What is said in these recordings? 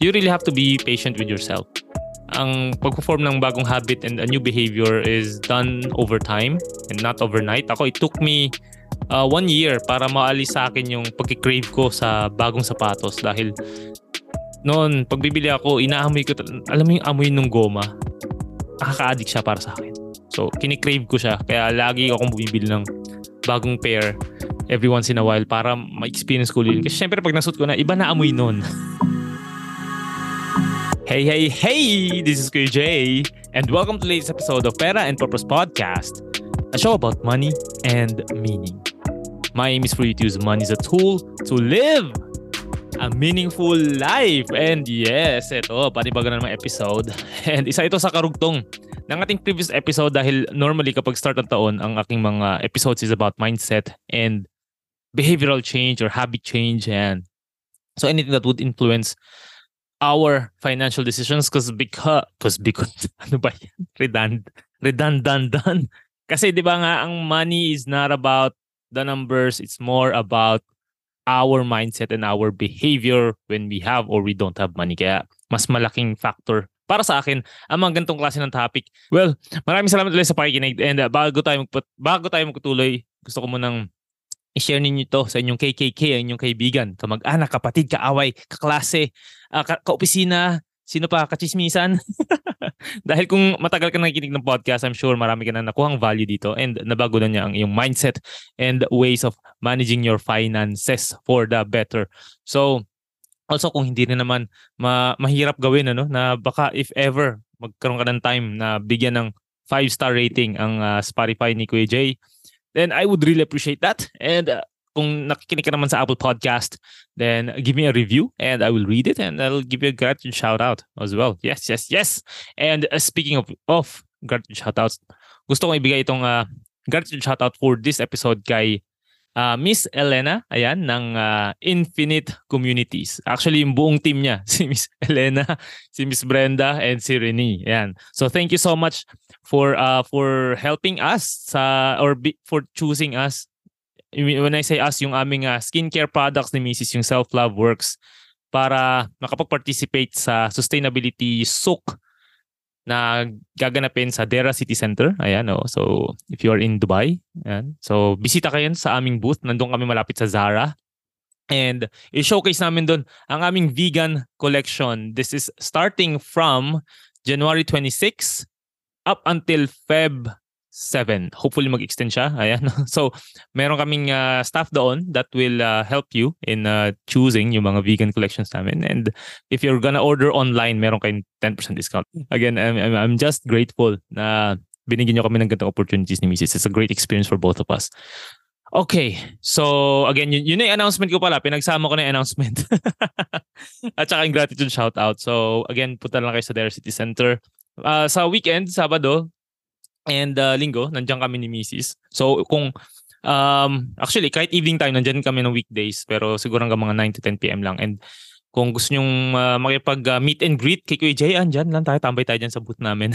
you really have to be patient with yourself. Ang pag-perform ng bagong habit and a new behavior is done over time and not overnight. Ako, it took me uh, one year para maalis sa akin yung pagkikrave ko sa bagong sapatos dahil noon, pag bibili ako, inaamoy ko, alam mo yung amoy ng goma, nakaka-addict siya para sa akin. So, kinikrave ko siya. Kaya lagi akong bumibili ng bagong pair every once in a while para ma-experience ko yun. Kasi syempre pag nasut ko na, iba na amoy nun. hey, hey, hey! This is Jay. And welcome to the episode of Pera and Purpose Podcast. A show about money and meaning. My aim is for you to use money as a tool to live a meaningful life. And yes, ito, panibago na naman episode. And isa ito sa karugtong ng ating previous episode dahil normally kapag start ng taon, ang aking mga episodes is about mindset and behavioral change or habit change and so anything that would influence our financial decisions because because because because ano ba yan? redundant redundant kasi 'di ba nga ang money is not about the numbers it's more about our mindset and our behavior when we have or we don't have money. Kaya mas malaking factor para sa akin ang mga ganitong klase ng topic. Well, maraming salamat ulit sa pakikinig and uh, bago tayo magput bago tayo magtuloy, gusto ko munang i-share ninyo to sa inyong KKK, inyong kaibigan, kamag-anak, kapatid, kaaway, kaklase, uh, ka- kaopisina, sino pa, kachismisan. Dahil kung matagal ka nakikinig ng podcast, I'm sure marami ka na nakuhang value dito and nabago na niya ang iyong mindset and ways of managing your finances for the better. So, also kung hindi rin naman ma- mahirap gawin ano na baka if ever magkaroon ka ng time na bigyan ng 5 star rating ang uh, Spotify ni Kuya Jay, then I would really appreciate that. And uh, kung nakikinig ka naman sa Apple Podcast, then give me a review and I will read it and I'll give you a gratitude shout out as well. Yes, yes, yes. And uh, speaking of of gratitude shout outs, gusto kong ibigay itong uh, gratitude shout out for this episode kay uh, Miss Elena, ayan, ng uh, Infinite Communities. Actually, yung buong team niya, si Miss Elena, si Miss Brenda, and si Renee. Ayan. So thank you so much for uh, for helping us sa or be, for choosing us when I say us, yung aming uh, skincare products ni Mrs. yung Self Love Works para makapag-participate sa sustainability souk na gaganapin sa Dera City Center. Ayan, oh. So, if you are in Dubai, ayan. So, bisita kayo sa aming booth. Nandun kami malapit sa Zara. And i-showcase namin doon ang aming vegan collection. This is starting from January 26 up until Feb 7. Hopefully mag-extend siya. Ayan. So, meron kaming uh, staff doon that will uh, help you in uh, choosing yung mga vegan collections namin. And if you're gonna order online, meron kayong 10% discount. Again, I'm, I'm, just grateful na binigyan nyo kami ng ganitong opportunities ni Mrs. It's a great experience for both of us. Okay. So, again, yun, yun yung announcement ko pala. Pinagsama ko na yung announcement. At saka yung gratitude shout out. So, again, punta lang kayo sa Dare City Center. Uh, sa weekend, Sabado, and uh, linggo, nandiyan kami ni Mrs. So kung um actually kahit evening time nandiyan kami ng weekdays pero siguro hanggang mga 9 to 10 PM lang and kung gusto nyong uh, makipag uh, meet and greet kay Kuya Jay, andyan lang tayo, tambay tayo dyan sa booth namin.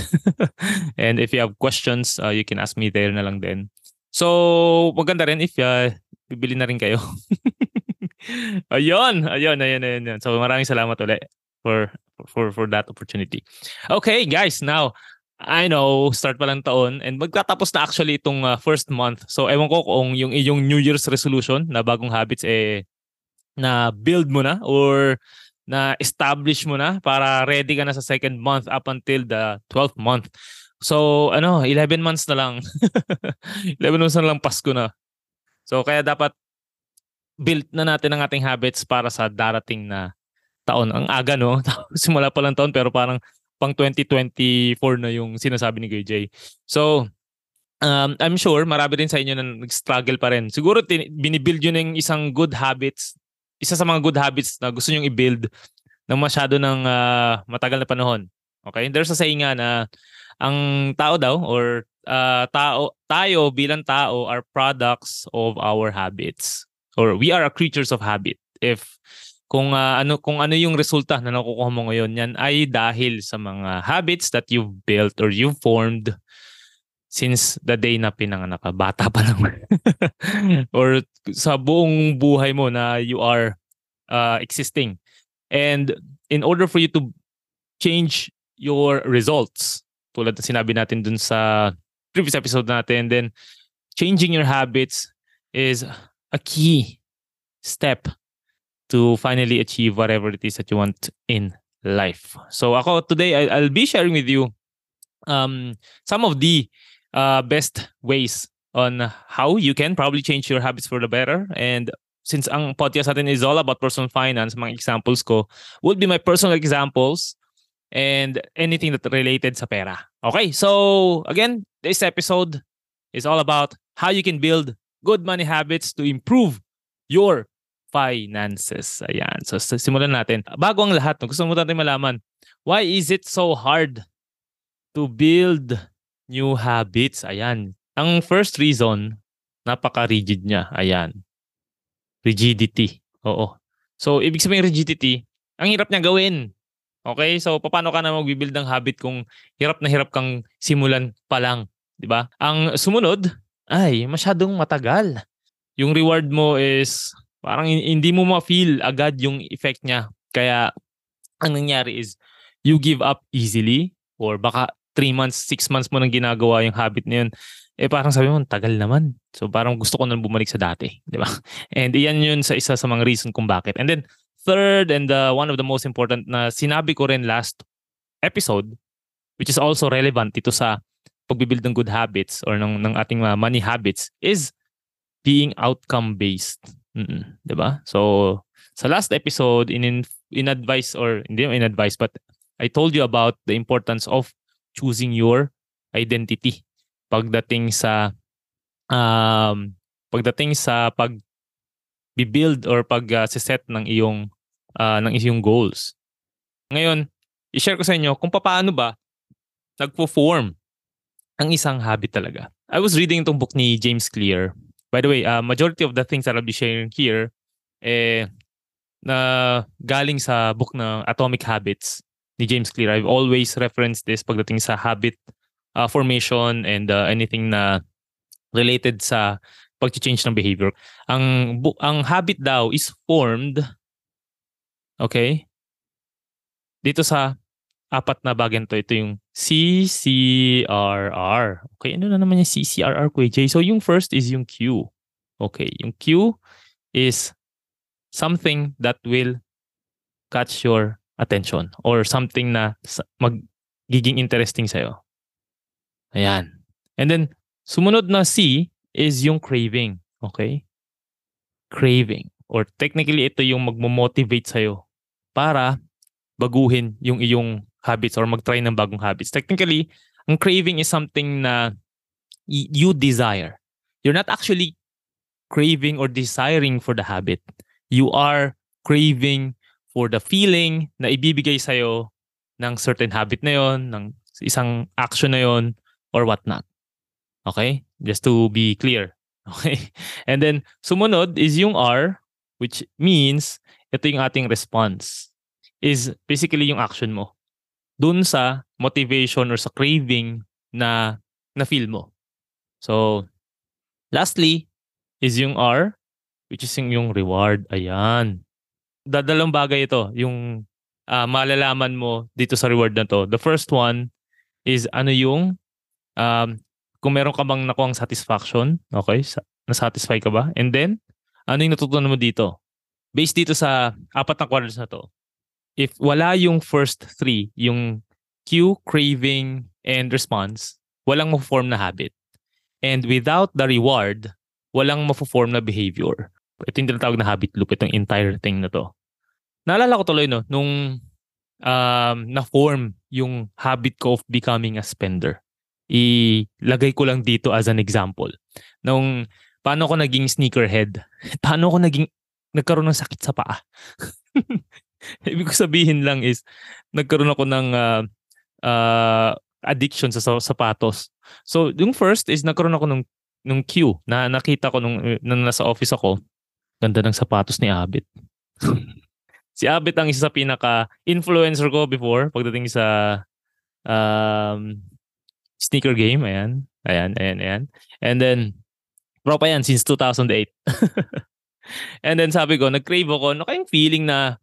and if you have questions, uh, you can ask me there na lang din. So, maganda rin if uh, bibili na rin kayo. ayun, ayun, ayun, ayun, ayun. So, maraming salamat ulit for for for that opportunity. Okay, guys, now I know, start pa lang taon and magtatapos na actually itong uh, first month. So ewan ko kung yung iyong New Year's resolution na bagong habits eh na build mo na or na establish mo na para ready ka na sa second month up until the 12th month. So, ano, 11 months na lang. 11 months na lang Pasko na. So, kaya dapat build na natin ang ating habits para sa darating na taon. Ang aga, no? Simula pa lang taon pero parang pang 2024 na yung sinasabi ni Kuya Jay. So, um, I'm sure marami rin sa inyo na nag-struggle pa rin. Siguro tin- binibuild yun ng isang good habits, isa sa mga good habits na gusto nyong i-build ng masyado ng uh, matagal na panahon. Okay? There's a saying nga na ang tao daw or uh, tao tayo bilang tao are products of our habits or we are a creatures of habit if kung uh, ano kung ano yung resulta na nakukuha mo ngayon yan ay dahil sa mga habits that you've built or you've formed since the day na pinanganak ka. Bata pa lang. Or sa buong buhay mo na you are uh, existing. And in order for you to change your results, tulad na sinabi natin dun sa previous episode natin, then changing your habits is a key step to finally achieve whatever it is that you want in life. So ako today I, I'll be sharing with you um some of the uh, best ways on how you can probably change your habits for the better and since ang podcast natin is all about personal finance, mga examples ko would be my personal examples and anything that related sa pera. Okay, so again, this episode is all about how you can build good money habits to improve your finances. Ayan. So, simulan natin. Bago ang lahat, gusto mo natin malaman, why is it so hard to build new habits? Ayan. Ang first reason, napaka-rigid niya. Ayan. Rigidity. Oo. So, ibig sabihin rigidity, ang hirap niya gawin. Okay? So, paano ka na mag-build ng habit kung hirap na hirap kang simulan pa lang? Di ba? Ang sumunod, ay, masyadong matagal. Yung reward mo is parang hindi mo ma-feel agad yung effect niya. Kaya, ang nangyari is, you give up easily or baka 3 months, 6 months mo nang ginagawa yung habit na yun eh parang sabi mo, tagal naman. So parang gusto ko nang bumalik sa dati. Di ba? And iyan yun sa isa sa mga reason kung bakit. And then, third and uh, one of the most important na sinabi ko rin last episode, which is also relevant ito sa pagbibuild ng good habits or ng, ng ating money habits, is being outcome-based. Mm-mm, di ba? So, sa last episode, in, in, in advice or hindi in advice, but I told you about the importance of choosing your identity pagdating sa um pagdating sa pag build or pag uh, set ng iyong uh, ng iyong goals. Ngayon, i-share ko sa inyo kung paano ba nagpo-form ang isang habit talaga. I was reading itong book ni James Clear. By the way, uh, majority of the things that I'll be sharing here eh na galing sa book ng Atomic Habits ni James Clear. I've always referenced this pagdating sa habit uh, formation and uh, anything na related sa pag-change ng behavior. Ang ang habit daw is formed okay? Dito sa apat na bagay to, ito yung CCRR. Okay, ano na naman yung CCRR ko, Jay? So yung first is yung Q. Okay, yung Q is something that will catch your attention or something na magiging interesting sa'yo. Ayan. And then, sumunod na C is yung craving. Okay? Craving. Or technically, ito yung magmo-motivate sa'yo para baguhin yung iyong habits or mag-try ng bagong habits. Technically, ang craving is something na you desire. You're not actually craving or desiring for the habit. You are craving for the feeling na ibibigay sa'yo ng certain habit na yon, ng isang action na yon, or whatnot. Okay? Just to be clear. Okay? And then, sumunod is yung R, which means ito yung ating response. Is basically yung action mo. Dun sa motivation or sa craving na na-feel mo. So, lastly is yung R, which is yung, reward. Ayan. Dadalong bagay ito, yung uh, malalaman mo dito sa reward na to. The first one is ano yung um, kung meron ka bang nakuha satisfaction, okay, sa, na-satisfy ka ba? And then, ano yung natutunan mo dito? Based dito sa apat na quadrants na to, if wala yung first three, yung cue, craving, and response, walang ma-form na habit. And without the reward, walang ma-form na behavior. Ito yung tinatawag na habit loop, itong entire thing na to. Naalala ko tuloy, no, nung um, na-form yung habit ko of becoming a spender ilagay ko lang dito as an example. Nung paano ko naging sneakerhead? Paano ko naging nagkaroon ng sakit sa paa? Ibig sabihin lang is nagkaroon ako ng uh, uh, addiction sa sapatos. So, yung first is nagkaroon ako ng nung queue na nakita ko nung, nung nasa office ako. Ganda ng sapatos ni Abit. si Abit ang isa sa pinaka-influencer ko before pagdating sa um, sneaker game. Ayan. Ayan, ayan, ayan. And then, pro pa yan since 2008. And then sabi ko, nag-crave ako, ano kayong feeling na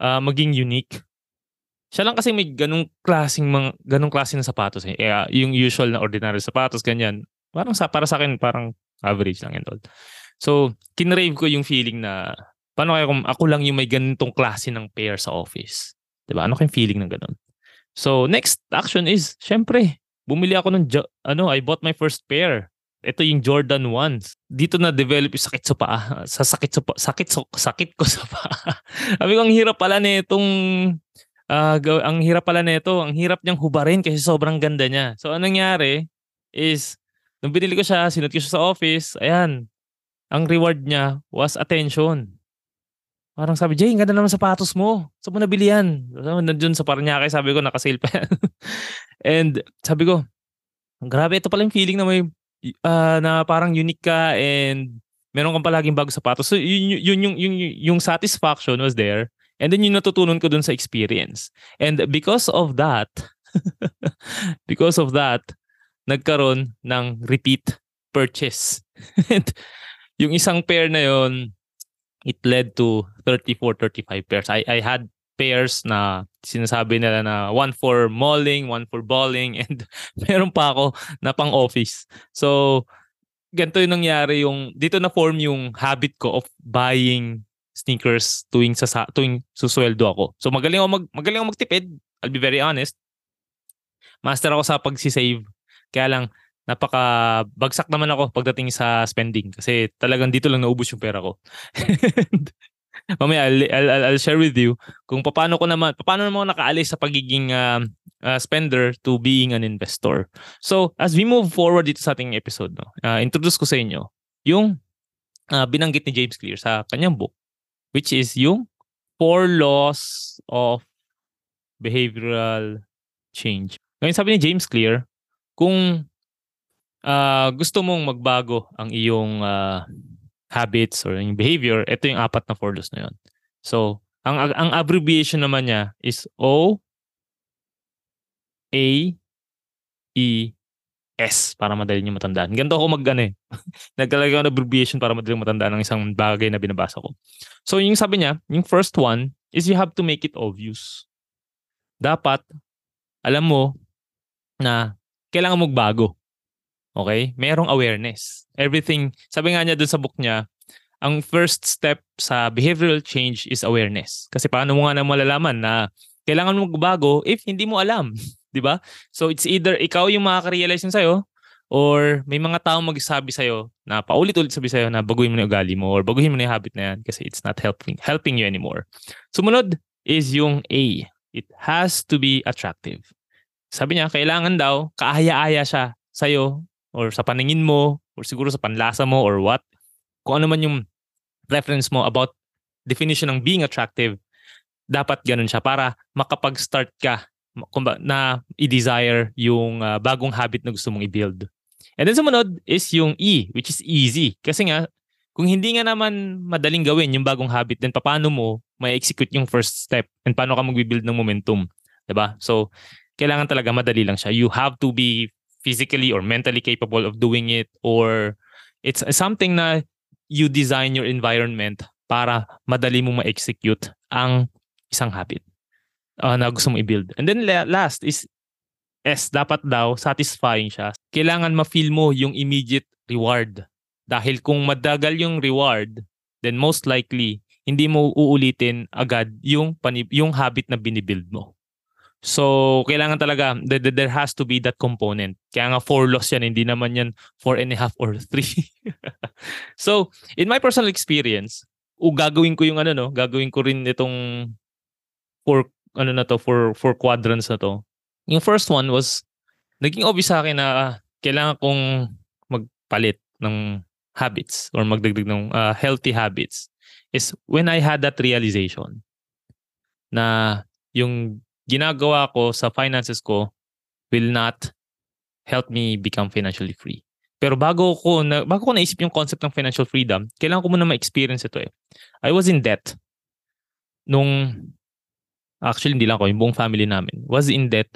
uh, maging unique? siya lang kasi may ganung klaseng mga ganung klase ng sapatos eh. eh yung usual na ordinary sapatos ganyan. Parang sa para sa akin parang average lang yan tol. So, kinrave ko yung feeling na paano kaya kung ako lang yung may ganitong klase ng pair sa office. 'Di ba? Ano kayong feeling ng ganun? So, next action is syempre, bumili ako ng ano, I bought my first pair. Ito yung Jordan 1s. Dito na develop yung sakit sa paa. Sa sakit sa sakit sa, sakit ko sa paa. Sabi ko ang hirap pala nitong uh, ang hirap pala nito, ang hirap niyang hubarin kasi sobrang ganda niya. So anong nangyari is nung binili ko siya, sinot ko siya sa office, ayan, ang reward niya was attention. Parang sabi, Jay, ganda naman sapatos mo. Saan mo nabili yan? So, nandun sa Paranaque, sabi ko, nakasale pa yan. And sabi ko, grabe, ito pala yung feeling na may, uh, na parang unique ka and meron kang palaging bago sapatos. So, yun, yun, yung, yung, yung satisfaction was there. And then yung natutunan ko dun sa experience. And because of that, because of that, nagkaroon ng repeat purchase. And yung isang pair na yon it led to 34, 35 pairs. I, I had pairs na sinasabi nila na one for malling, one for balling, and meron pa ako na pang office. So, ganito yung nangyari yung, dito na form yung habit ko of buying sneakers tuwing sa tuwing susweldo ako. So magaling ako mag magaling ako magtipid. I'll be very honest. Master ako sa pagsi-save. Kaya lang napaka bagsak naman ako pagdating sa spending kasi talagang dito lang naubos yung pera ko. Mamaya I'll, I'll, I'll share with you kung paano ko naman paano naman ako nakaalis sa pagiging uh, uh, spender to being an investor. So, as we move forward dito sa ating episode, no, uh, introduce ko sa inyo yung uh, binanggit ni James Clear sa kanyang book which is yung four laws of behavioral change. Ngayon sabi ni James Clear, kung uh, gusto mong magbago ang iyong uh, habits or yung behavior, ito yung apat na four laws na yun. So, ang ang abbreviation naman niya is O A E S para madali niyo matandaan. Ganito ako mag ano eh. Naglalagay ako ng abbreviation para madali matandaan ng isang bagay na binabasa ko. So yung sabi niya, yung first one is you have to make it obvious. Dapat alam mo na kailangan magbago. Okay? Merong awareness. Everything, sabi nga niya dun sa book niya, ang first step sa behavioral change is awareness. Kasi paano mo nga na malalaman na kailangan mo magbago if hindi mo alam. 'di ba? So it's either ikaw yung makaka-realize yun sa'yo or may mga taong magsasabi sa'yo na paulit-ulit sabi sa'yo na baguhin mo na yung ugali mo or baguhin mo na yung habit na yan kasi it's not helping helping you anymore. Sumunod is yung A. It has to be attractive. Sabi niya, kailangan daw kaaya-aya siya sa'yo or sa paningin mo or siguro sa panlasa mo or what. Kung ano man yung preference mo about definition ng being attractive, dapat ganun siya para makapag-start ka na i-desire yung uh, bagong habit na gusto mong i-build. And then sumunod is yung E, which is easy. Kasi nga, kung hindi nga naman madaling gawin yung bagong habit, then paano mo may execute yung first step and paano ka mag-build ng momentum. ba diba? So, kailangan talaga madali lang siya. You have to be physically or mentally capable of doing it or it's something na you design your environment para madali mo ma-execute ang isang habit uh, na gusto mong i-build. And then last is S, dapat daw satisfying siya. Kailangan ma-feel mo yung immediate reward. Dahil kung madagal yung reward, then most likely hindi mo uulitin agad yung panib- yung habit na binibuild mo. So, kailangan talaga, there has to be that component. Kaya nga four loss yan, hindi naman yan four and a half or three. so, in my personal experience, o gagawin ko yung ano no, gagawin ko rin itong four ano na to for for quadrants na to. Yung first one was naging obvious sa akin na uh, kailangan kong magpalit ng habits or magdagdag ng uh, healthy habits is when I had that realization na yung ginagawa ko sa finances ko will not help me become financially free. Pero bago ko na bago ko naisip yung concept ng financial freedom, kailangan ko muna ma-experience ito eh. I was in debt nung actually hindi lang ako, yung buong family namin, was in debt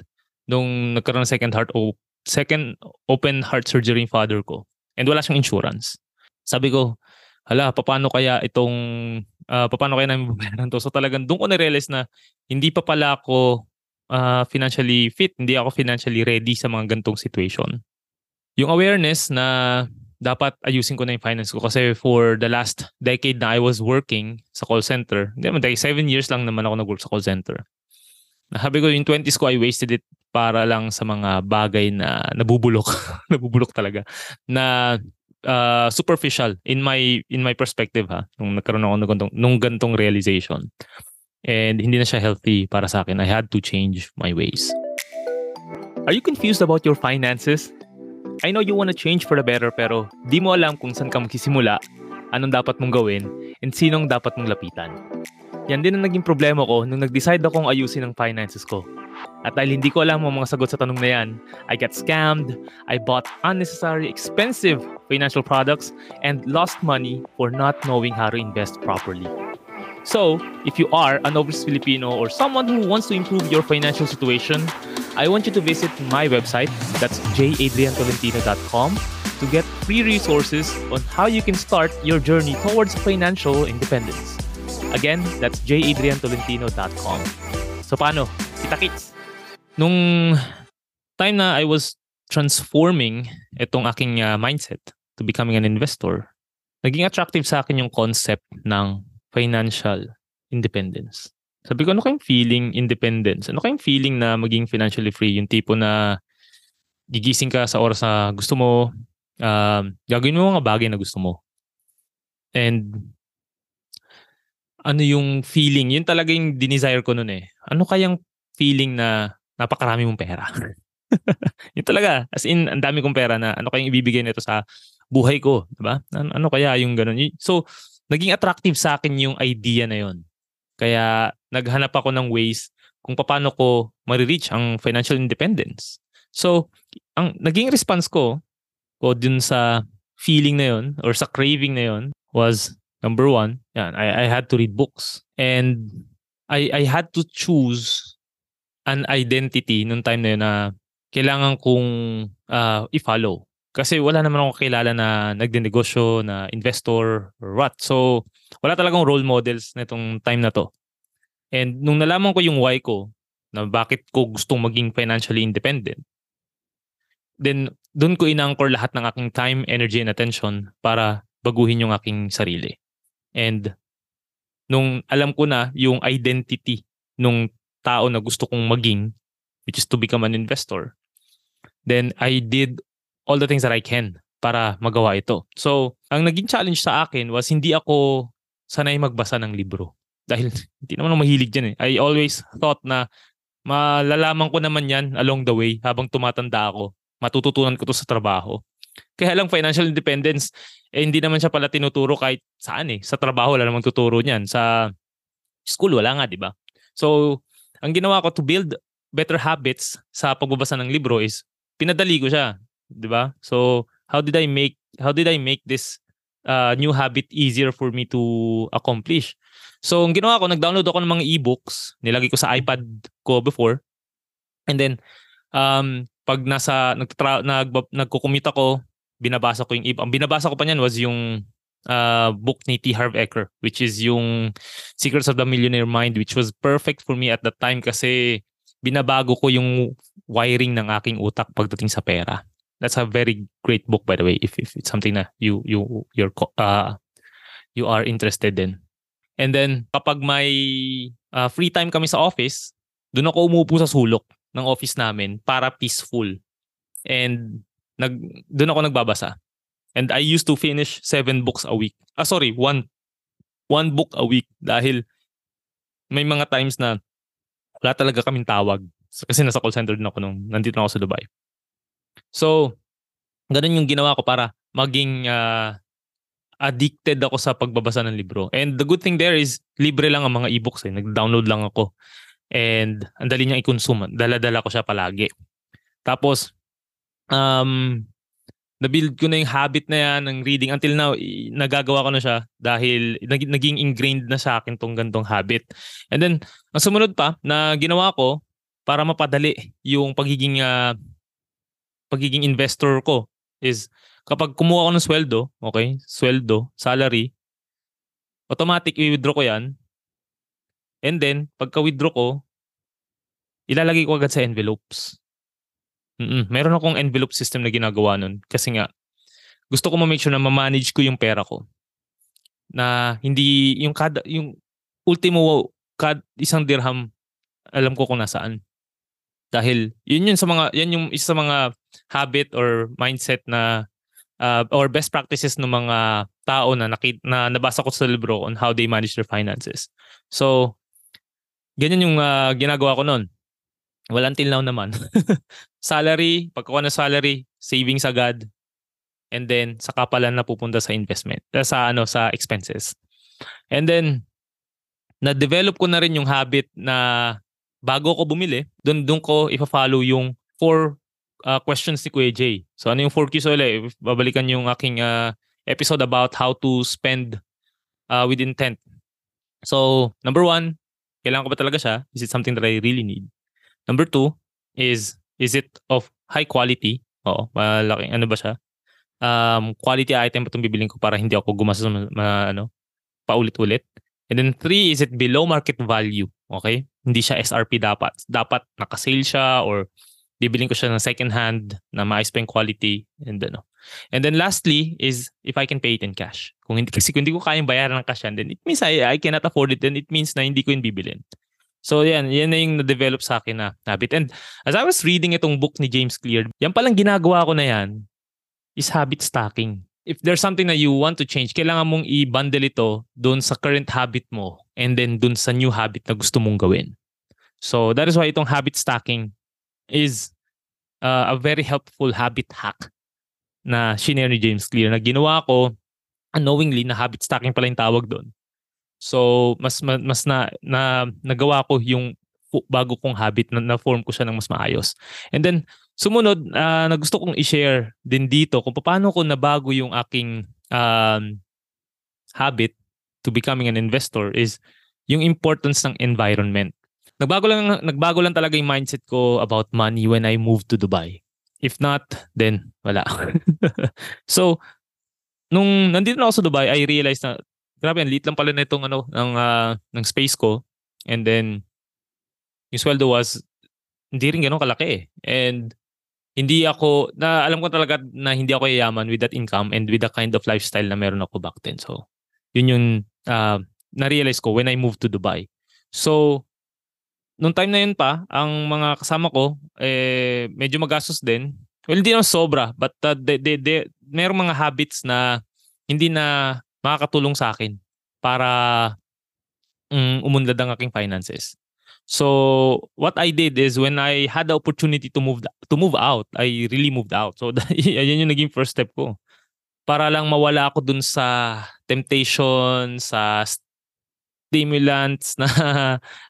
nung nagkaroon ng second heart o second open heart surgery yung father ko. And wala siyang insurance. Sabi ko, hala, paano kaya itong, uh, paano kaya namin babayaran to? So talagang doon ko na-realize na hindi pa pala ako uh, financially fit, hindi ako financially ready sa mga gantong situation. Yung awareness na dapat ayusin ko na yung finance ko kasi for the last decade na I was working sa call center, hindi naman, dahil seven years lang naman ako nag-work sa call center. Sabi ko, yung 20s ko, I wasted it para lang sa mga bagay na nabubulok. nabubulok talaga. Na uh, superficial in my in my perspective ha nung nagkaroon ako ng gantong, nung gantong realization and hindi na siya healthy para sa akin I had to change my ways Are you confused about your finances? I know you want to change for the better pero di mo alam kung saan ka magsisimula, anong dapat mong gawin, and sinong dapat mong lapitan. Yan din ang naging problema ko nung nag-decide akong ayusin ang finances ko. At dahil hindi ko alam ang mga sagot sa tanong na yan, I got scammed, I bought unnecessary expensive financial products, and lost money for not knowing how to invest properly. So, if you are an overseas Filipino or someone who wants to improve your financial situation, I want you to visit my website, that's jadriantolentino.com, to get free resources on how you can start your journey towards financial independence. Again, that's jadriantolentino.com. So paano? Kita kits! Nung time na I was transforming itong aking uh, mindset to becoming an investor, naging attractive sa akin yung concept ng financial independence. Sabi ko, ano kayong feeling independence? Ano kayong feeling na maging financially free? Yung tipo na gigising ka sa oras na gusto mo, uh, gagawin mo mga bagay na gusto mo. And ano yung feeling? Yun talaga yung dinesire ko noon eh. Ano kayang feeling na napakarami mong pera? yun talaga. As in, ang dami kong pera na ano kayang ibibigay nito sa buhay ko. Diba? Ano, ano kaya yung ganun? So, naging attractive sa akin yung idea na yon. Kaya naghanap ako ng ways kung paano ko ma-reach ang financial independence. So, ang naging response ko ko dun sa feeling na yon or sa craving na yon was number one, yan, I, I had to read books. And I, I had to choose an identity nung time na yun na kailangan kong uh, i-follow. Kasi wala naman ako kilala na nagdenegosyo, na investor, or what. So, wala talagang role models nitong time na to. And nung nalaman ko yung why ko, na bakit ko gustong maging financially independent, then doon ko inangkor lahat ng aking time, energy, and attention para baguhin yung aking sarili. And nung alam ko na yung identity nung tao na gusto kong maging, which is to become an investor, then I did all the things that I can para magawa ito. So, ang naging challenge sa akin was hindi ako sanay magbasa ng libro. Dahil hindi naman ako mahilig dyan eh. I always thought na malalaman ko naman yan along the way habang tumatanda ako. Matututunan ko to sa trabaho. Kaya lang financial independence, eh hindi naman siya pala tinuturo kahit saan eh. Sa trabaho wala namang tuturo niyan. Sa school wala nga, di ba? So, ang ginawa ko to build better habits sa pagbabasa ng libro is pinadali ko siya, di ba? So, how did I make how did I make this uh, new habit easier for me to accomplish? So, ang ginawa ko, nag-download ako ng mga e-books. Nilagay ko sa iPad ko before. And then, um, pag nasa, nagtatra, nag, nagkukumita ako, binabasa ko yung e-book. Ang binabasa ko pa niyan was yung uh, book ni T. Harv Eker, which is yung Secrets of the Millionaire Mind, which was perfect for me at that time kasi binabago ko yung wiring ng aking utak pagdating sa pera. That's a very great book by the way if, if it's something na you you you're uh you are interested in. And then, kapag may uh, free time kami sa office, doon ako umupo sa sulok ng office namin para peaceful. And nag, doon ako nagbabasa. And I used to finish seven books a week. Ah, sorry, one, one book a week dahil may mga times na wala talaga kaming tawag. Kasi nasa call center din ako nung nandito na ako sa Dubai. So, ganun yung ginawa ko para maging uh, addicted ako sa pagbabasa ng libro. And the good thing there is, libre lang ang mga e-books eh. Nag-download lang ako. And ang dali niyang i-consume. Dala-dala ko siya palagi. Tapos, um, na-build ko na yung habit na yan ng reading. Until now, nagagawa ko na siya dahil naging ingrained na sa akin tong gantong habit. And then, ang sumunod pa na ginawa ko para mapadali yung pagiging uh, pagiging investor ko is kapag kumuha ako ng sweldo, okay, sweldo, salary, automatic i-withdraw ko yan. And then, pagka-withdraw ko, ilalagay ko agad sa envelopes. Mm-mm. Meron akong envelope system na ginagawa nun. Kasi nga, gusto ko ma-make sure na ma-manage ko yung pera ko. Na hindi, yung kada, yung ultimo, kad, isang dirham, alam ko kung nasaan. Dahil, yun yun sa mga, yan yung isa sa mga habit or mindset na uh, or best practices ng mga tao na, nakit, na nabasa ko sa libro on how they manage their finances. So, ganyan yung uh, ginagawa ko noon. Well, until now naman. salary, pagkuha ng salary, savings agad, and then saka pala na pupunta sa investment, uh, sa ano sa expenses. And then na-develop ko na rin yung habit na bago ko bumili, doon doon ko ifa-follow yung four uh, questions ni Kuya Jay. So ano yung four keys ulit? Babalikan yung aking uh, episode about how to spend uh, with intent. So, number one, kailangan ko ba talaga siya? Is it something that I really need? Number two is, is it of high quality? Oo, malaki. Ano ba siya? Um, quality item ba itong bibiling ko para hindi ako gumastos ma, ma, ano, paulit-ulit? And then three, is it below market value? Okay? Hindi siya SRP dapat. Dapat nakasale siya or bibiling ko siya ng second hand na maayos pa yung quality and ano. And then lastly is if I can pay it in cash. Kung hindi kasi kung hindi ko kayang bayaran ng cash yan, then it means I, I cannot afford it then it means na hindi ko yung bibilin. So yan, yan na yung na-develop sa akin na habit. And as I was reading itong book ni James Clear, yan palang ginagawa ko na yan is habit stacking. If there's something that you want to change, kailangan mong i-bundle ito doon sa current habit mo and then doon sa new habit na gusto mong gawin. So that is why itong habit stacking is uh, a very helpful habit hack na shinare ni James Clear na ginawa ko unknowingly na habit stacking pala yung tawag doon. So mas mas na, na nagawa ko yung bago kong habit na, na form ko siya ng mas maayos. And then sumunod uh, na gusto kong i-share din dito kung paano ko nabago yung aking um, habit to becoming an investor is yung importance ng environment. Nagbago lang nagbago lang talaga yung mindset ko about money when I moved to Dubai. If not, then wala. so nung nandito na ako sa Dubai, I realized na grabe, ang liit lang pala nitong ano, ng, uh, ng space ko. And then, yung sweldo was, hindi rin ganun kalaki eh. And, hindi ako, na alam ko talaga na hindi ako yayaman with that income and with the kind of lifestyle na meron ako back then. So, yun yung uh, na-realize ko when I moved to Dubai. So, nung time na yun pa, ang mga kasama ko, eh, medyo magastos din. Well, hindi naman sobra, but uh, they, they, they, merong mga habits na hindi na makakatulong sa akin para um, umunlad ang aking finances. So what I did is when I had the opportunity to move to move out, I really moved out. So yan yung naging first step ko. Para lang mawala ako dun sa temptation, sa stimulants na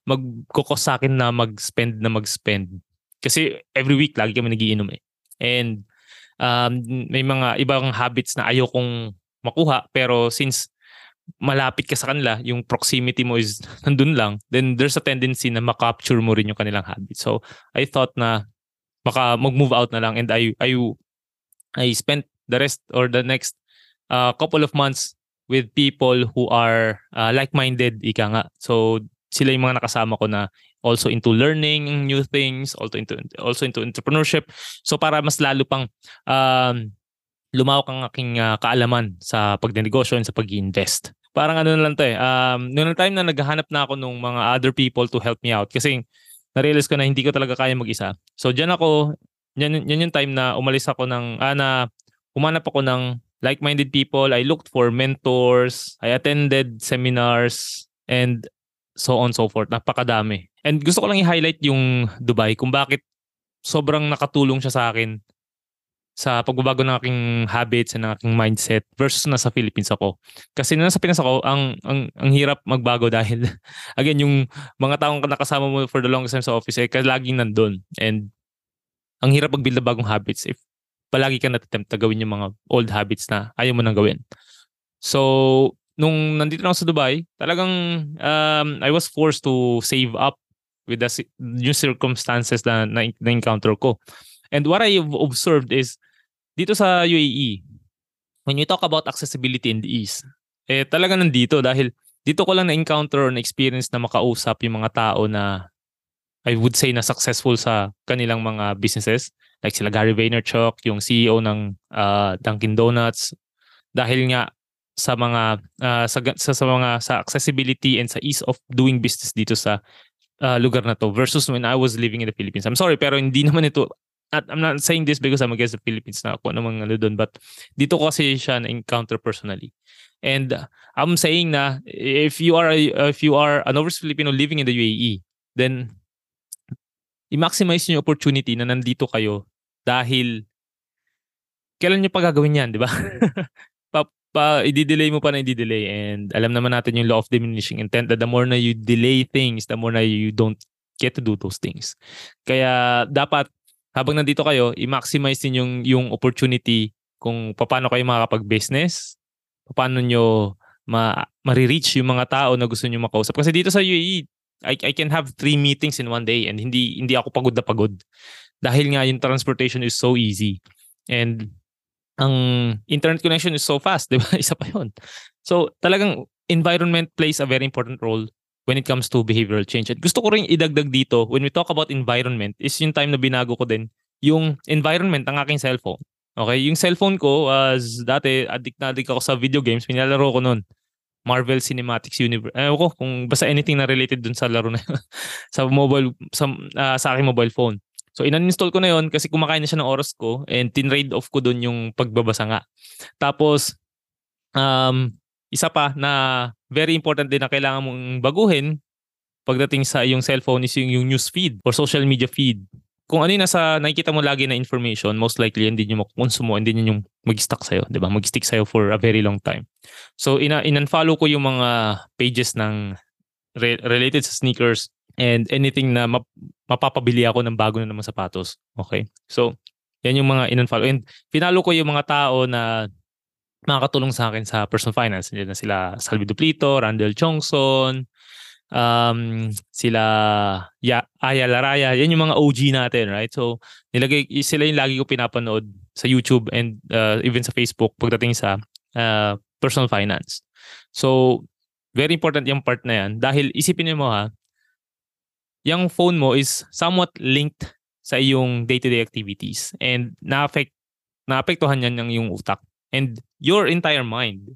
magkukos sa akin na mag-spend na mag-spend. Kasi every week lagi kami nagiinom eh. And um, may mga ibang habits na ayokong makuha pero since malapit ka sa kanila, yung proximity mo is nandun lang, then there's a tendency na makapture mo rin yung kanilang habit. So, I thought na baka mag-move out na lang and I I I spent the rest or the next uh, couple of months with people who are uh, like-minded, ika nga. So, sila yung mga nakasama ko na also into learning new things, also into also into entrepreneurship. So para mas lalo pang um, lumawak ang aking uh, kaalaman sa pagnegosyo and sa pag-invest. Parang ano na lang to eh. Um, noong time na naghahanap na ako ng mga other people to help me out kasi na-realize ko na hindi ko talaga kaya mag-isa. So diyan ako, yan, yan yung time na umalis ako ng, ah, na umanap ako ng like-minded people. I looked for mentors. I attended seminars and so on so forth. Napakadami. And gusto ko lang i-highlight yung Dubai kung bakit sobrang nakatulong siya sa akin sa pagbabago ng aking habits and ng aking mindset versus nasa Philippines ako. Kasi nasa Pinas ako, ang, ang, ang hirap magbago dahil, again, yung mga taong nakasama mo for the longest time sa office, eh, laging nandun. And ang hirap mag-build na bagong habits if palagi ka natatempt na gawin yung mga old habits na ayaw mo nang gawin. So, nung nandito na ako sa Dubai, talagang um, I was forced to save up with the new circumstances na, na, na encounter ko. And what I've observed is, dito sa UAE, when you talk about accessibility and ease, eh talaga nandito dahil dito ko lang na-encounter or na-experience na makausap yung mga tao na I would say na successful sa kanilang mga businesses. Like sila Gary Vaynerchuk, yung CEO ng uh, Dunkin Donuts. Dahil nga sa mga uh, sa, sa, sa mga sa accessibility and sa ease of doing business dito sa uh, lugar na to versus when I was living in the Philippines. I'm sorry pero hindi naman ito at I'm not saying this because I'm against the Philippines na ako namang ano doon but dito kasi siya na encounter personally. And I'm saying na if you are a, if you are an overseas Filipino living in the UAE then i-maximize yung opportunity na nandito kayo dahil kailan nyo pa gagawin yan, di ba? pa, pa, i-delay mo pa na i-delay and alam naman natin yung law of diminishing intent that the more na you delay things, the more na you don't get to do those things. Kaya dapat habang nandito kayo, i-maximize din yung, yung opportunity kung paano kayo makakapag-business, paano nyo ma, ma-reach yung mga tao na gusto nyo makausap. Kasi dito sa UAE, I, I can have three meetings in one day and hindi hindi ako pagod na pagod. Dahil nga yung transportation is so easy. And ang internet connection is so fast, di ba? Isa pa yun. So talagang environment plays a very important role when it comes to behavioral change. At gusto ko rin idagdag dito, when we talk about environment, is yung time na binago ko din, yung environment ng aking cellphone. Okay, yung cellphone ko, as dati, addict na addict ako sa video games, pinalaro ko noon. Marvel Cinematics Universe. Eh ko kung basta anything na related dun sa laro na sa mobile sa uh, sa aking mobile phone. So in-uninstall ko na yon kasi kumakain na siya ng oras ko and tin-trade off ko dun yung pagbabasa nga. Tapos um isa pa na very important din na kailangan mong baguhin pagdating sa yung cellphone is yung, yung news feed or social media feed kung ano yung nasa nakikita mo lagi na information, most likely hindi nyo makukonsumo, hindi nyo yung mag-stuck sa'yo, di ba? Mag-stick sa'yo for a very long time. So, ina in-unfollow ko yung mga pages ng re- related sa sneakers and anything na map- mapapabili ako ng bago na naman sapatos. Okay? So, yan yung mga in-unfollow. And pinalo ko yung mga tao na makakatulong sa akin sa personal finance. Yan na sila Salvi Duplito, Randall Chongson, um, sila ya, Aya Laraya, yan yung mga OG natin, right? So, nilagay, sila yung lagi ko pinapanood sa YouTube and uh, even sa Facebook pagdating sa uh, personal finance. So, very important yung part na yan dahil isipin mo ha, yung phone mo is somewhat linked sa iyong day-to-day activities and na-affect naapektuhan yan ng yung utak and your entire mind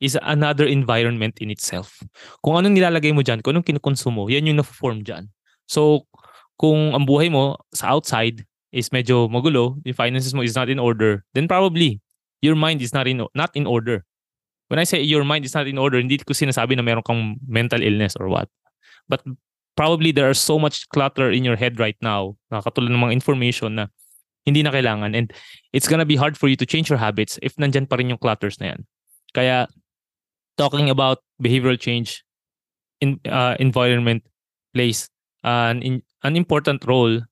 is another environment in itself. Kung anong nilalagay mo dyan, kung anong kinukonsumo, yan yung na-form dyan. So, kung ang buhay mo sa outside is medyo magulo, yung finances mo is not in order, then probably your mind is not in not in order. When I say your mind is not in order, hindi ko sinasabi na meron kang mental illness or what. But probably there are so much clutter in your head right now, na katulad ng mga information na hindi na kailangan. And it's gonna be hard for you to change your habits if nandyan pa rin yung clutters na yan. Kaya talking about behavioral change in uh, environment plays an an important role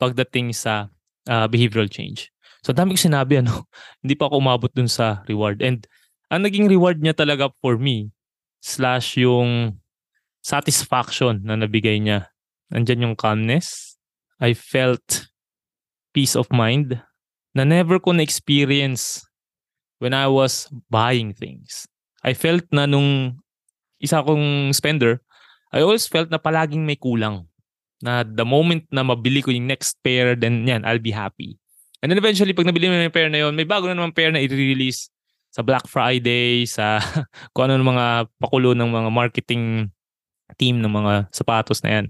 pagdating sa uh, behavioral change. So dami ko sinabi ano, hindi pa ako umabot dun sa reward. And ang naging reward niya talaga for me slash yung satisfaction na nabigay niya. Nandyan yung calmness. I felt peace of mind na never ko na-experience when I was buying things. I felt na nung isa kong spender, I always felt na palaging may kulang. Na the moment na mabili ko yung next pair, then yan, I'll be happy. And then eventually, pag nabili mo yung pair na yun, may bago na naman pair na i-release sa Black Friday, sa kung ano ng mga pakulo ng mga marketing team ng mga sapatos na yan.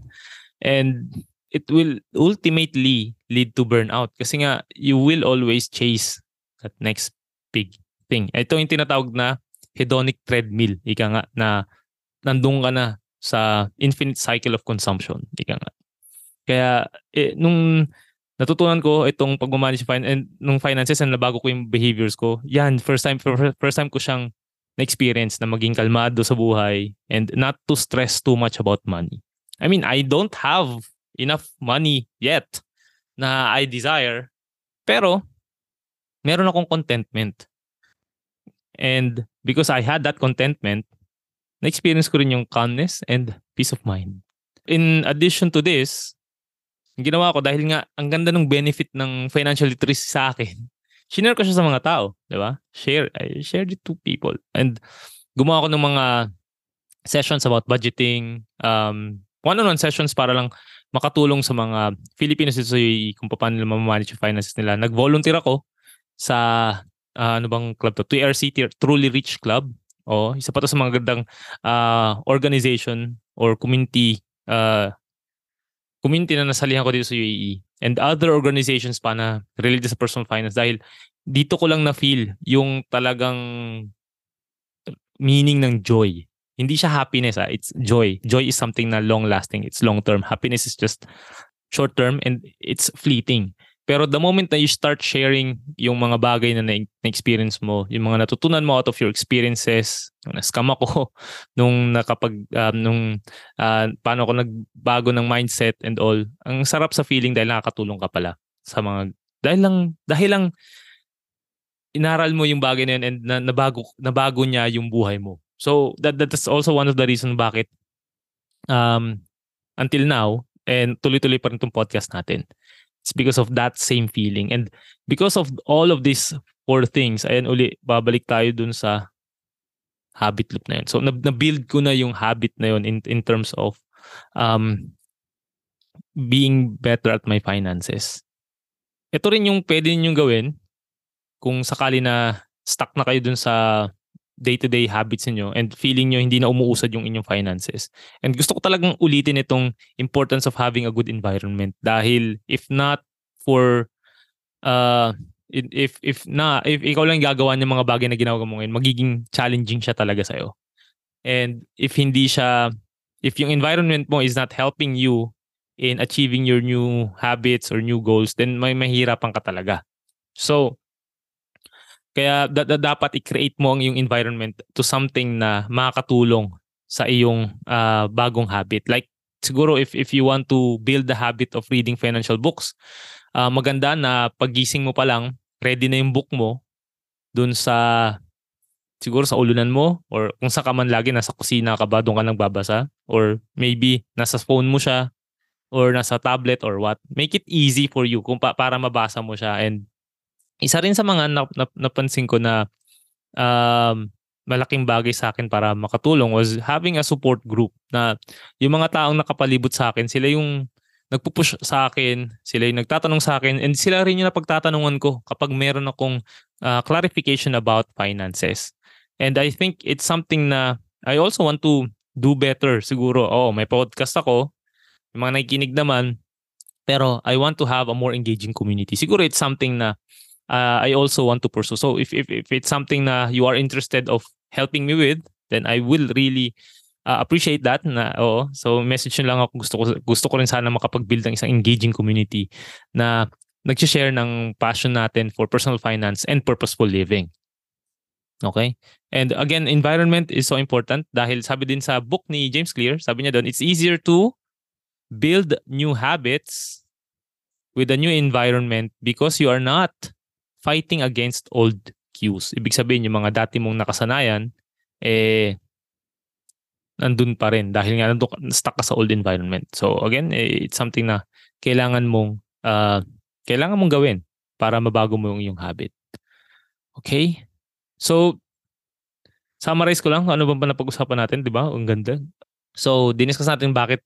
And it will ultimately lead to burnout kasi nga you will always chase that next big thing. Ito yung tinatawag na hedonic treadmill, ika nga, na nandun ka na sa infinite cycle of consumption, ika nga. Kaya, eh, nung natutunan ko itong pag-manage fin- and nung finances and nabago ko yung behaviors ko, yan, first time, first time ko siyang na-experience na maging kalmado sa buhay and not to stress too much about money. I mean, I don't have enough money yet na I desire, pero meron akong contentment. And because I had that contentment, na-experience ko rin yung calmness and peace of mind. In addition to this, ginawa ko dahil nga ang ganda ng benefit ng financial literacy sa akin, shinare ko siya sa mga tao, di ba? Share, I shared it to people. And gumawa ko ng mga sessions about budgeting, um, one-on-one sessions para lang makatulong sa mga sa UAE kung paano nila mamanage yung finances nila. Nag-volunteer ako sa uh, ano bang club to? TRC, Truly Rich Club. O, isa pa to sa mga gandang uh, organization or community uh, community na nasalihan ko dito sa UAE and other organizations pa na related sa personal finance dahil dito ko lang na-feel yung talagang meaning ng joy. Hindi siya happiness, ah. it's joy. Joy is something na long-lasting. It's long-term. Happiness is just short-term and it's fleeting. Pero the moment na you start sharing yung mga bagay na na-experience mo, yung mga natutunan mo out of your experiences, yung na-scam ako, nung nakapag, um, nung uh, paano ako nagbago ng mindset and all, ang sarap sa feeling dahil nakakatulong ka pala sa mga, dahil lang, dahil lang inaral mo yung bagay na yun and na, nabago, nabago niya yung buhay mo. So that that's also one of the reasons bakit um, until now, and tuloy-tuloy pa rin itong podcast natin, It's because of that same feeling. And because of all of these four things, ayan uli, babalik tayo dun sa habit loop na yun. So, na-build ko na yung habit na yun in, in terms of um, being better at my finances. Ito rin yung pwede ninyong gawin kung sakali na stuck na kayo dun sa day-to-day habits niyo and feeling niyo hindi na umuusad yung inyong finances. And gusto ko talagang ulitin itong importance of having a good environment dahil if not for uh if if na if ikaw lang gagawa ng mga bagay na ginagawa mo ngayon, magiging challenging siya talaga sa iyo. And if hindi siya if yung environment mo is not helping you in achieving your new habits or new goals, then may mahirapan ka talaga. So, kaya da- da- dapat i-create mo ang iyong environment to something na makakatulong sa iyong uh, bagong habit. Like siguro if if you want to build the habit of reading financial books, uh, maganda na paggising mo pa lang, ready na yung book mo dun sa siguro sa ulunan mo or kung sa ka man lagi nasa kusina ka ba doon ka nagbabasa or maybe nasa phone mo siya or nasa tablet or what make it easy for you kung pa, para mabasa mo siya and isa rin sa mga nap, nap, napansin ko na um, malaking bagay sa akin para makatulong was having a support group na yung mga taong nakapalibot sa akin, sila yung nagpupush sa akin, sila yung nagtatanong sa akin, and sila rin yung napagtatanungan ko kapag meron akong uh, clarification about finances. And I think it's something na I also want to do better siguro. Oh, may podcast ako, yung mga nakikinig naman, pero I want to have a more engaging community. Siguro it's something na uh, I also want to pursue. So if, if, if it's something na you are interested of helping me with, then I will really uh, appreciate that na oh so message nyo lang ako gusto ko gusto ko rin sana makapag-build ng isang engaging community na nag-share ng passion natin for personal finance and purposeful living. Okay? And again, environment is so important dahil sabi din sa book ni James Clear, sabi niya doon, it's easier to build new habits with a new environment because you are not fighting against old cues. Ibig sabihin, yung mga dati mong nakasanayan, eh, nandun pa rin dahil nga nandun, stuck ka sa old environment. So again, eh, it's something na kailangan mong uh, kailangan mong gawin para mabago mo yung iyong habit. Okay? So, summarize ko lang ano ba ba napag-usapan natin, di ba? Ang ganda. So, diniscuss natin bakit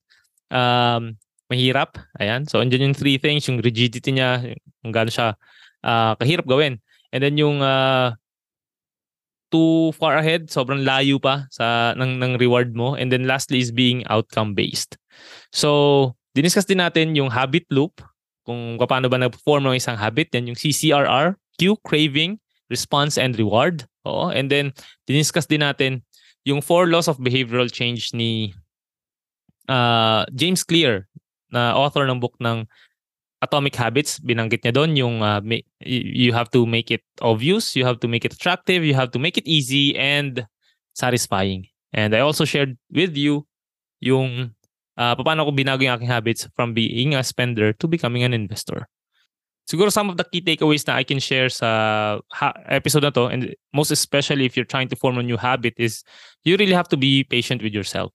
um, mahirap. Ayan. So, andyan yung three things, yung rigidity niya, kung gaano siya uh, kahirap gawin. And then yung uh, too far ahead, sobrang layo pa sa ng, ng reward mo. And then lastly is being outcome based. So, diniscuss din natin yung habit loop, kung paano ba nag-perform ng isang habit, yan yung CCRR, cue, craving, response, and reward. Oo. And then, diniscuss din natin yung four laws of behavioral change ni uh, James Clear, na author ng book ng atomic habits, binanggit niya doon yung uh, you have to make it obvious, you have to make it attractive, you have to make it easy and satisfying. And I also shared with you yung uh, paano ko binago yung aking habits from being a spender to becoming an investor. Siguro some of the key takeaways na I can share sa ha- episode na to and most especially if you're trying to form a new habit is you really have to be patient with yourself.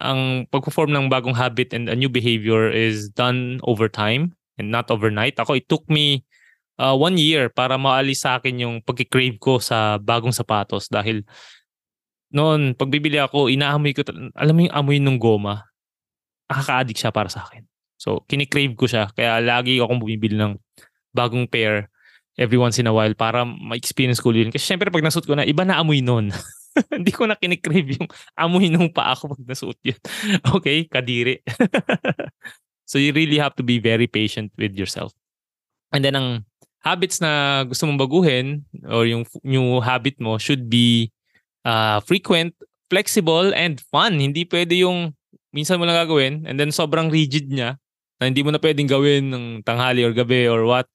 Ang pagpo-form ng bagong habit and a new behavior is done over time and not overnight. Ako, it took me uh, one year para maalis sa akin yung pagkikrave ko sa bagong sapatos dahil noon, pagbibili ako, inaamoy ko, alam mo yung amoy ng goma, nakaka-addict siya para sa akin. So, kinikrave ko siya. Kaya lagi akong bumibili ng bagong pair every once in a while para ma-experience ko yun. Kasi syempre pag nasuot ko na, iba na amoy nun. Hindi ko na kinikrave yung amoy nung pa ako pag nasuot yun. okay, kadiri. so you really have to be very patient with yourself. And then ang habits na gusto mong baguhin or yung new habit mo should be uh, frequent, flexible, and fun. Hindi pwede yung minsan mo lang gagawin and then sobrang rigid niya na hindi mo na pwedeng gawin ng tanghali or gabi or what.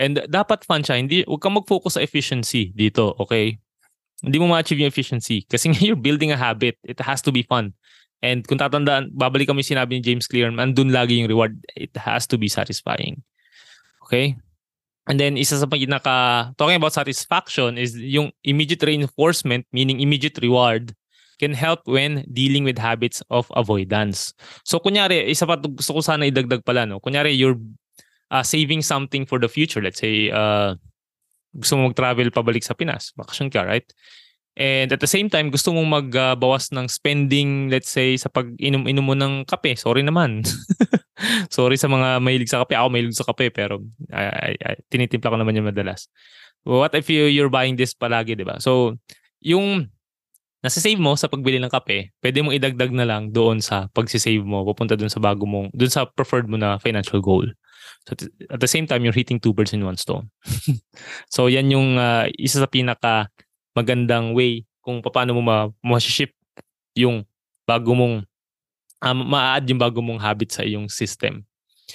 And dapat fun siya. Hindi, huwag kang mag-focus sa efficiency dito, okay? Hindi mo ma-achieve yung efficiency. Kasi you're building a habit. It has to be fun. And kung tatandaan, babalik kami sinabi ni James Clear, andun lagi yung reward. It has to be satisfying. Okay? And then isa sa pinaka talking about satisfaction is yung immediate reinforcement meaning immediate reward can help when dealing with habits of avoidance. So kunyari, isa pa gusto ko sana idagdag pala no. Kunyari you're uh, saving something for the future. Let's say uh, gusto mo mag-travel pabalik sa Pinas, vacation ka, right? And at the same time, gusto mong magbawas uh, ng spending, let's say, sa pag-inom-inom mo ng kape. Sorry naman. Sorry sa mga mahilig sa kape. Ako mahilig sa kape, pero I, I, I, tinitimpla ko naman yung madalas. What if you, you're buying this palagi, di ba? So, yung nasa-save mo sa pagbili ng kape, pwede mong idagdag na lang doon sa pagsisave mo, pupunta doon sa bago mong, doon sa preferred mo na financial goal. So at the same time, you're hitting two birds in one stone. so yan yung uh, isa sa pinaka magandang way kung paano mo ma- ma-ship yung bago mong um, ma-add yung bago mong habit sa iyong system.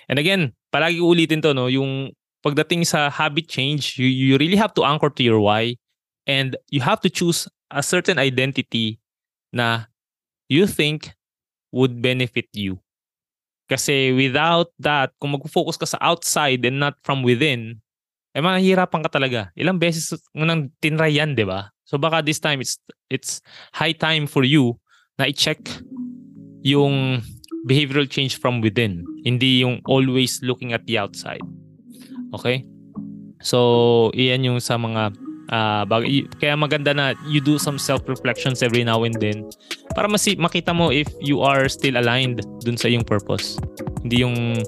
And again, palagi ulitin to no, yung pagdating sa habit change, you, you really have to anchor to your why and you have to choose a certain identity na you think would benefit you. Kasi without that, kung mag-focus ka sa outside and not from within, eh mahihirapan ka talaga. Ilang beses mo nang tinry yan, di ba? So baka this time, it's, it's high time for you na i-check yung behavioral change from within. Hindi yung always looking at the outside. Okay? So, iyan yung sa mga uh, bag- kaya maganda na you do some self-reflections every now and then para masi- makita mo if you are still aligned dun sa iyong purpose. Hindi yung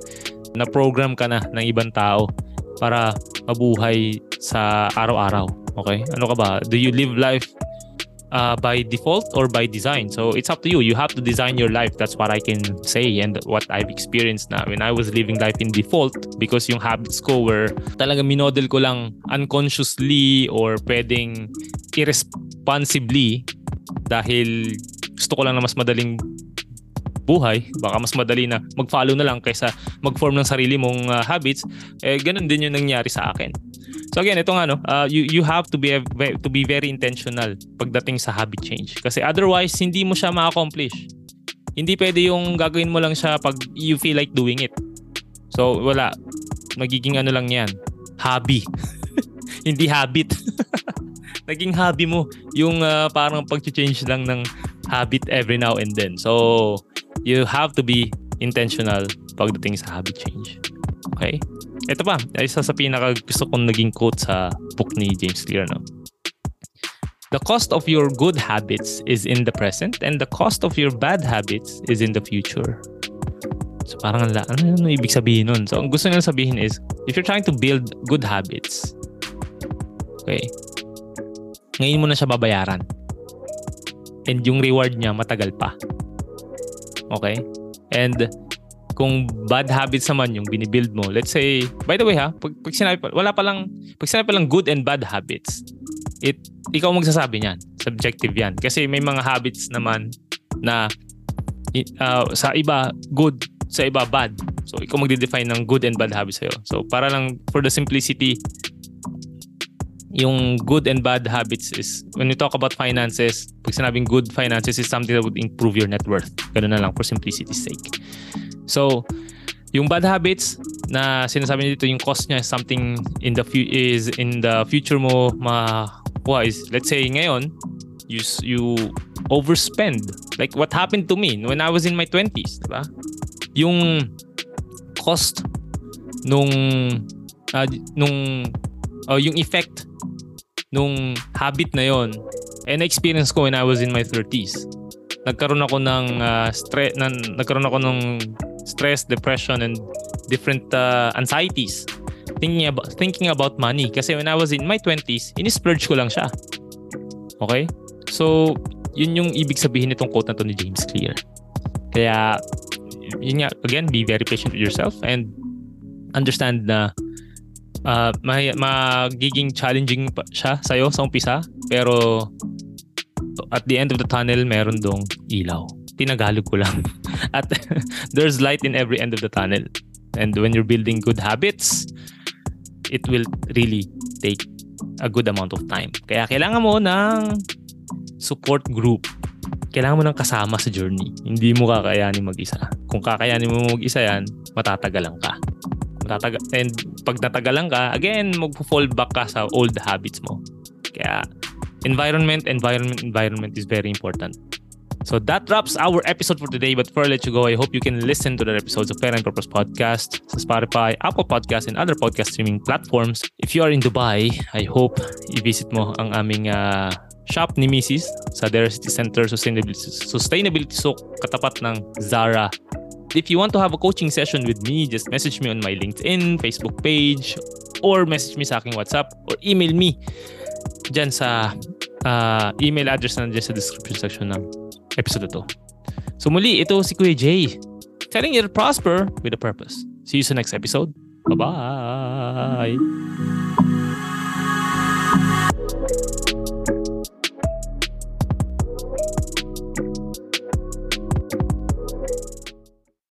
na-program ka na ng ibang tao para mabuhay sa araw-araw. Okay? Ano ka ba? Do you live life uh, by default or by design? So it's up to you. You have to design your life. That's what I can say and what I've experienced na when I was living life in default because yung habits ko were talaga minodel ko lang unconsciously or pwedeng irresponsibly dahil gusto ko lang na mas madaling buhay, baka mas madali na mag-follow na lang kaysa mag-form ng sarili mong uh, habits, eh ganun din yung nangyari sa akin. So again, ito nga no, uh, you you have to be to be very intentional pagdating sa habit change kasi otherwise hindi mo siya ma-accomplish. Hindi pwede yung gagawin mo lang siya pag you feel like doing it. So wala, magiging ano lang 'yan, hobby. hindi habit. Naging hobby mo yung uh, parang pag-change lang ng habit every now and then. So you have to be intentional pagdating sa habit change. Okay? Ito pa, isa sa pinaka gusto kong naging quote sa book ni James Clear. No? The cost of your good habits is in the present and the cost of your bad habits is in the future. So parang ano, ano ibig sabihin nun? So ang gusto nila sabihin is, if you're trying to build good habits, okay, ngayon mo na siya babayaran. And yung reward niya matagal pa. Okay? And kung bad habits naman yung binibuild mo, let's say, by the way ha, pag, pag sinabi pa, wala pa lang, pag sinabi pa lang good and bad habits, it, ikaw magsasabi niyan. Subjective yan. Kasi may mga habits naman na uh, sa iba good, sa iba bad. So, ikaw magde-define ng good and bad habits sa'yo. So, para lang for the simplicity, yung good and bad habits is when we talk about finances, pag sinabing good finances is something that would improve your net worth. Ganun na lang for simplicity's sake. So, yung bad habits na sinasabi niya dito yung cost niya is something in the fu- is in the future mo makuha is let's say ngayon you you overspend like what happened to me when I was in my 20s, di ba? Yung cost nung uh, nung uh, yung effect nung habit na yon and experience ko when I was in my 30s nagkaroon ako ng uh, stress nan, nagkaroon ako ng stress, depression, and different uh, anxieties thinking about thinking about money kasi when I was in my 20s, ini-splurge ko lang siya. Okay? So, yun yung ibig sabihin nitong quote na to ni James Clear. Kaya yun nga, again, be very patient with yourself and understand na uh, magiging challenging pa siya sa'yo sa umpisa pero at the end of the tunnel meron dong ilaw. Tinagalog ko lang. At there's light in every end of the tunnel. And when you're building good habits, it will really take a good amount of time. Kaya kailangan mo ng support group kailangan mo ng kasama sa journey. Hindi mo kakayanin mag-isa. Kung kakayanin mo mag-isa yan, matatagalan ka. Matatagal and pag natagalan ka, again, mag-fall back ka sa old habits mo. Kaya environment, environment, environment is very important. So that wraps our episode for today. But before I let you go, I hope you can listen to the episodes of and Purpose Podcast Spotify, Apple Podcast, and other podcast streaming platforms. If you are in Dubai, I hope i-visit mo ang aming uh, shop ni Mrs. sa Dera City Center Sustainability, Sustainability so katapat ng Zara. If you want to have a coaching session with me, just message me on my LinkedIn, Facebook page, or message me sa aking WhatsApp, or email me dyan sa uh, email address na dyan sa description section ng episode to. So muli, ito si Kuya Jay, telling you to prosper with a purpose. See you sa next episode. Bye-bye!